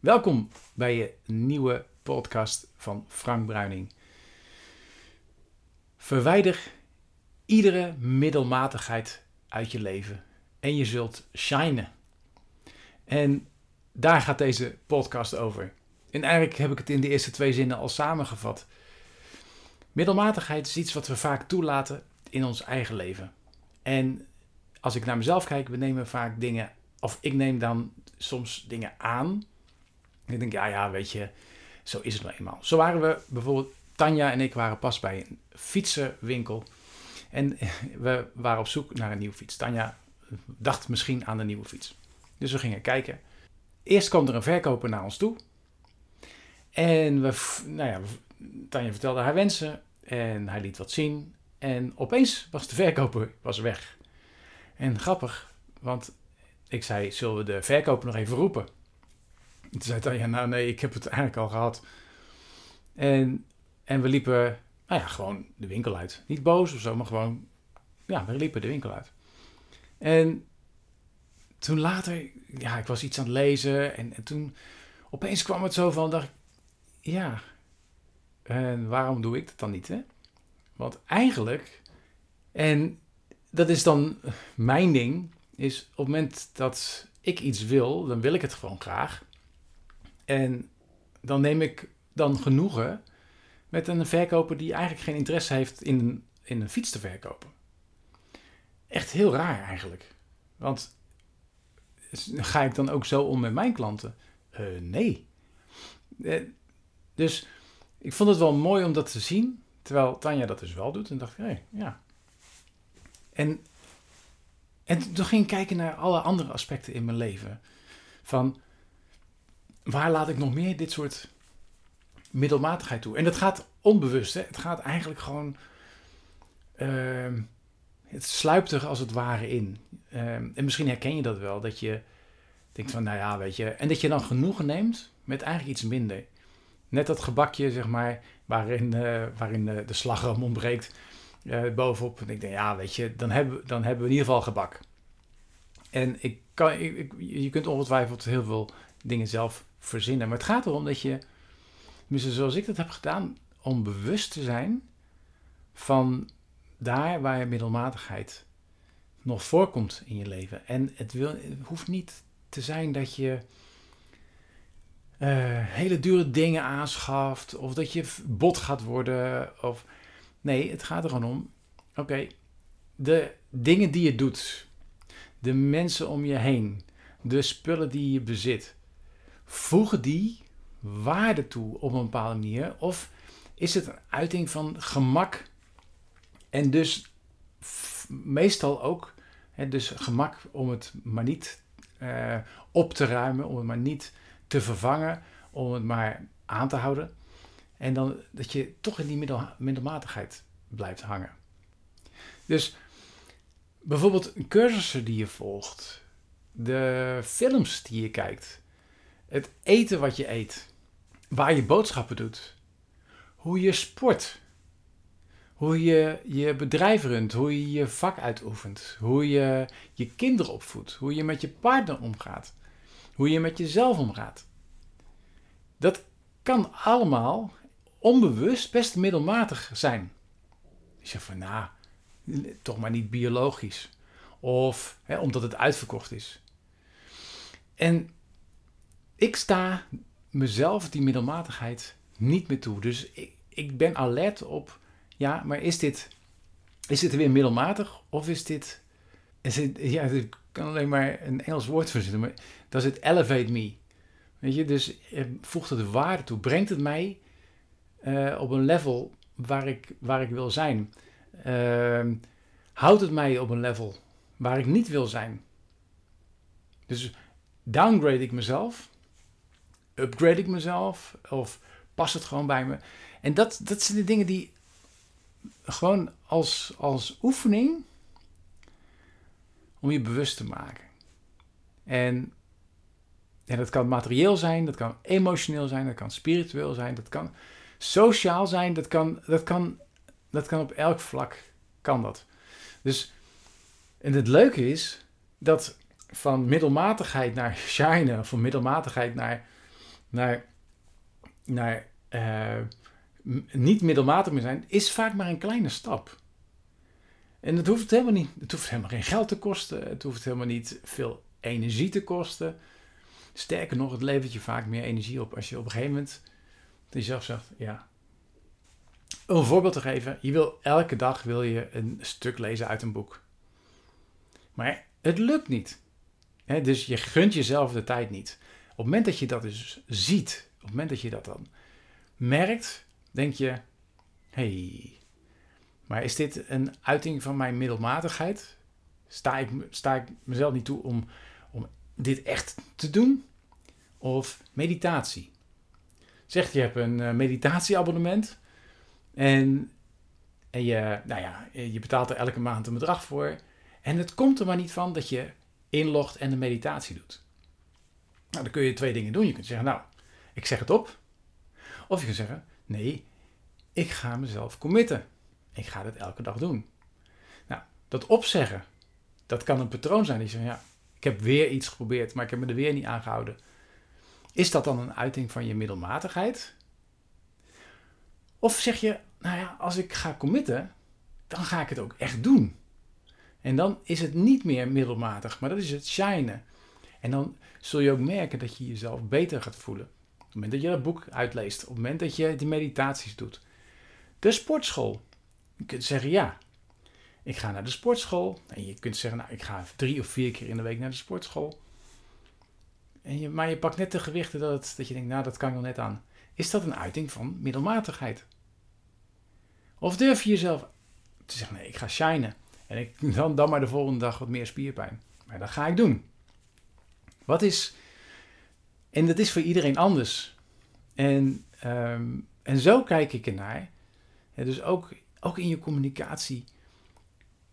Welkom bij je nieuwe podcast van Frank Bruining. Verwijder iedere middelmatigheid uit je leven en je zult shinen. En daar gaat deze podcast over. En eigenlijk heb ik het in de eerste twee zinnen al samengevat. Middelmatigheid is iets wat we vaak toelaten in ons eigen leven. En als ik naar mezelf kijk, we nemen vaak dingen, of ik neem dan soms dingen aan. Ik denk, ja, ja, weet je, zo is het nou eenmaal. Zo waren we bijvoorbeeld, Tanja en ik waren pas bij een fietsenwinkel. En we waren op zoek naar een nieuwe fiets. Tanja dacht misschien aan een nieuwe fiets. Dus we gingen kijken. Eerst kwam er een verkoper naar ons toe. En we, nou ja, Tanja vertelde haar wensen en hij liet wat zien. En opeens was de verkoper was weg. En grappig, want ik zei, zullen we de verkoper nog even roepen? En toen zei Tanja, nou nee, ik heb het eigenlijk al gehad. En, en we liepen, nou ja, gewoon de winkel uit. Niet boos of zo, maar gewoon, ja, we liepen de winkel uit. En toen later, ja, ik was iets aan het lezen en, en toen opeens kwam het zo van, dacht ik, ja, en waarom doe ik dat dan niet, hè? Want eigenlijk, en dat is dan mijn ding, is op het moment dat ik iets wil, dan wil ik het gewoon graag. En dan neem ik dan genoegen met een verkoper die eigenlijk geen interesse heeft in een, in een fiets te verkopen. Echt heel raar eigenlijk. Want ga ik dan ook zo om met mijn klanten? Uh, nee. Eh, dus ik vond het wel mooi om dat te zien. Terwijl Tanja dat dus wel doet. En dacht ik, ja. En, en toen ging ik kijken naar alle andere aspecten in mijn leven. Van, waar laat ik nog meer dit soort middelmatigheid toe? En dat gaat onbewust, hè. Het gaat eigenlijk gewoon... Uh, het sluipt er als het ware in. Uh, en misschien herken je dat wel, dat je denkt van, nou ja, weet je... En dat je dan genoegen neemt met eigenlijk iets minder. Net dat gebakje, zeg maar, waarin, uh, waarin de, de slagroom ontbreekt uh, bovenop. En ik denk, ja, weet je, dan hebben, dan hebben we in ieder geval gebak. En ik kan, ik, je kunt ongetwijfeld heel veel dingen zelf verzinnen. Maar het gaat erom dat je, zoals ik dat heb gedaan, om bewust te zijn van daar waar je middelmatigheid nog voorkomt in je leven. En het, wil, hoeft niet te zijn dat je uh, hele dure dingen aanschaft of dat je bot gaat worden. Of, nee, het gaat er gewoon om, oké, de dingen die je doet, de mensen om je heen, de spullen die je bezit, voegen die waarde toe op een bepaalde manier? Of is het een uiting van gemak en dus meestal ook, hè, dus gemak om het maar niet uh, op te ruimen, om het maar niet te vervangen, om het maar aan te houden. En dan dat je toch in die middel, middelmatigheid blijft hangen. Dus bijvoorbeeld cursussen die je volgt, de films die je kijkt, het eten wat je eet, waar je boodschappen doet, hoe je sport, hoe je je bedrijf runt, hoe je je vak uitoefent, hoe je je kinderen opvoedt, hoe je met je partner omgaat, hoe je met jezelf omgaat. Dat kan allemaal onbewust best middelmatig zijn. Je zegt van, nou, toch maar niet biologisch. Of hè, omdat het uitverkocht is. En ik sta mezelf die middelmatigheid niet meer toe. Dus ik, ik ben alert op, ja, maar is dit, is dit weer middelmatig? Of is dit, is het, ja, ik kan alleen maar een Engels woord verzinnen, maar does it elevate me? Weet je, dus eh, voegt het waarde toe. Brengt het mij uh, op een level waar ik, waar ik wil zijn? Uh, houdt het mij op een level waar ik niet wil zijn? Dus downgrade ik mezelf? Upgrade ik mezelf? Of past het gewoon bij me? En dat, dat zijn de dingen die gewoon als, als oefening om je bewust te maken. En en dat kan materieel zijn, dat kan emotioneel zijn, dat kan spiritueel zijn, dat kan sociaal zijn, dat kan, dat kan, dat kan op elk vlak kan dat. Dus, en het leuke is dat van middelmatigheid naar shine, van middelmatigheid naar naar, naar uh, niet middelmatig meer zijn, is vaak maar een kleine stap. En het hoeft helemaal niet, het hoeft helemaal geen geld te kosten, het hoeft helemaal niet veel energie te kosten. Sterker nog, het levert je vaak meer energie op als je op een gegeven moment jezelf zegt, ja. Om een voorbeeld te geven, je wil elke dag wil je een stuk lezen uit een boek. Maar het lukt niet. dus je gunt jezelf de tijd niet. Op het moment dat je dat dus ziet, op het moment dat je dat dan merkt, denk je: hey, maar is dit een uiting van mijn middelmatigheid? Sta ik, sta ik mezelf niet toe om, om dit echt te doen? Of meditatie? Zeg je hebt een uh, meditatieabonnement en, en je, nou ja, je betaalt er elke maand een bedrag voor. En het komt er maar niet van dat je inlogt en de meditatie doet. Nou, dan kun je twee dingen doen. Je kunt zeggen, nou, ik zeg het op. Of je kunt zeggen, nee, ik ga mezelf committen. Ik ga dit elke dag doen. Nou, dat opzeggen, dat kan een patroon zijn. Die zegt, ja, ik heb weer iets geprobeerd, maar ik heb me er weer niet aan gehouden. Is dat dan een uiting van je middelmatigheid? Of zeg je, nou ja, als ik ga committen, dan ga ik het ook echt doen. En dan is het niet meer middelmatig, maar dat is het shinen. En dan zul je ook merken dat je jezelf beter gaat voelen. Op het moment dat je dat boek uitleest, op het moment dat je die meditaties doet. De sportschool. Je kunt zeggen ja. Ik ga naar de sportschool. En je kunt zeggen, nou, ik ga drie of vier keer in de week naar de sportschool. En je, maar je pakt net de gewichten dat, dat je denkt, nou, dat kan ik wel net aan. Is dat een uiting van middelmatigheid? Of durf je jezelf te zeggen, nee, ik ga shinen. En ik, dan, dan maar de volgende dag wat meer spierpijn. Maar dat ga ik doen. Wat is. En dat is voor iedereen anders. En, ehm, en zo kijk ik ernaar. Dus ook, ook in je communicatie.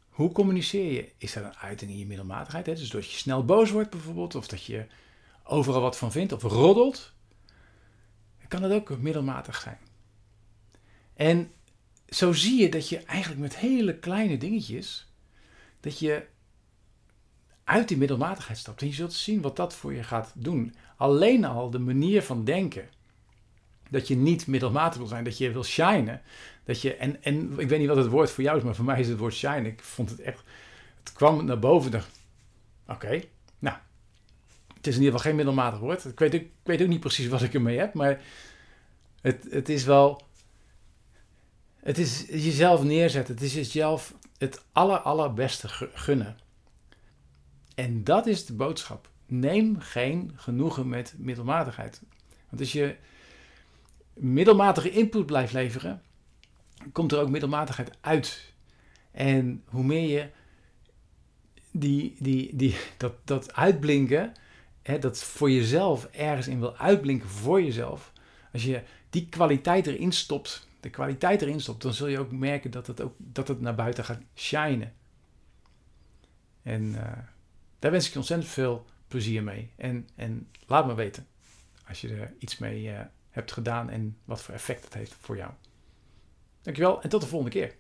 Hoe communiceer je? Is dat een uiting in je middelmatigheid? Hè? Dus dat je snel boos wordt bijvoorbeeld, of dat je overal wat van vindt, of roddelt. Kan dat ook middelmatig zijn. En zo zie je dat je eigenlijk met hele kleine dingetjes, dat je uit die middelmatigheid stapt. En je zult zien wat dat voor je gaat doen. Alleen al de manier van denken. Dat je niet middelmatig wil zijn, dat je wil shinen. Dat je, en, en ik weet niet wat het woord voor jou is, maar voor mij is het woord shine. Ik vond het echt, het kwam naar boven. Oké, nou, het is in ieder geval geen middelmatig woord. Ik weet, ik weet ook niet precies wat ik ermee heb, maar het, het is wel het is jezelf neerzetten. Het is jezelf het aller, allerbeste gunnen. En dat is de boodschap. Neem geen genoegen met middelmatigheid. Want als je middelmatige input blijft leveren, komt er ook middelmatigheid uit. En hoe meer je die, die, die, dat, dat uitblinken, hè, dat voor jezelf ergens in wil uitblinken voor jezelf, als je die kwaliteit erin stopt, de kwaliteit erin stopt, dan zul je ook merken dat het, ook, dat het naar buiten gaat shinen. En uh, daar wens ik je ontzettend veel plezier mee. En, en laat me weten als je er iets mee uh, hebt gedaan en wat voor effect het heeft voor jou. Dankjewel en tot de volgende keer.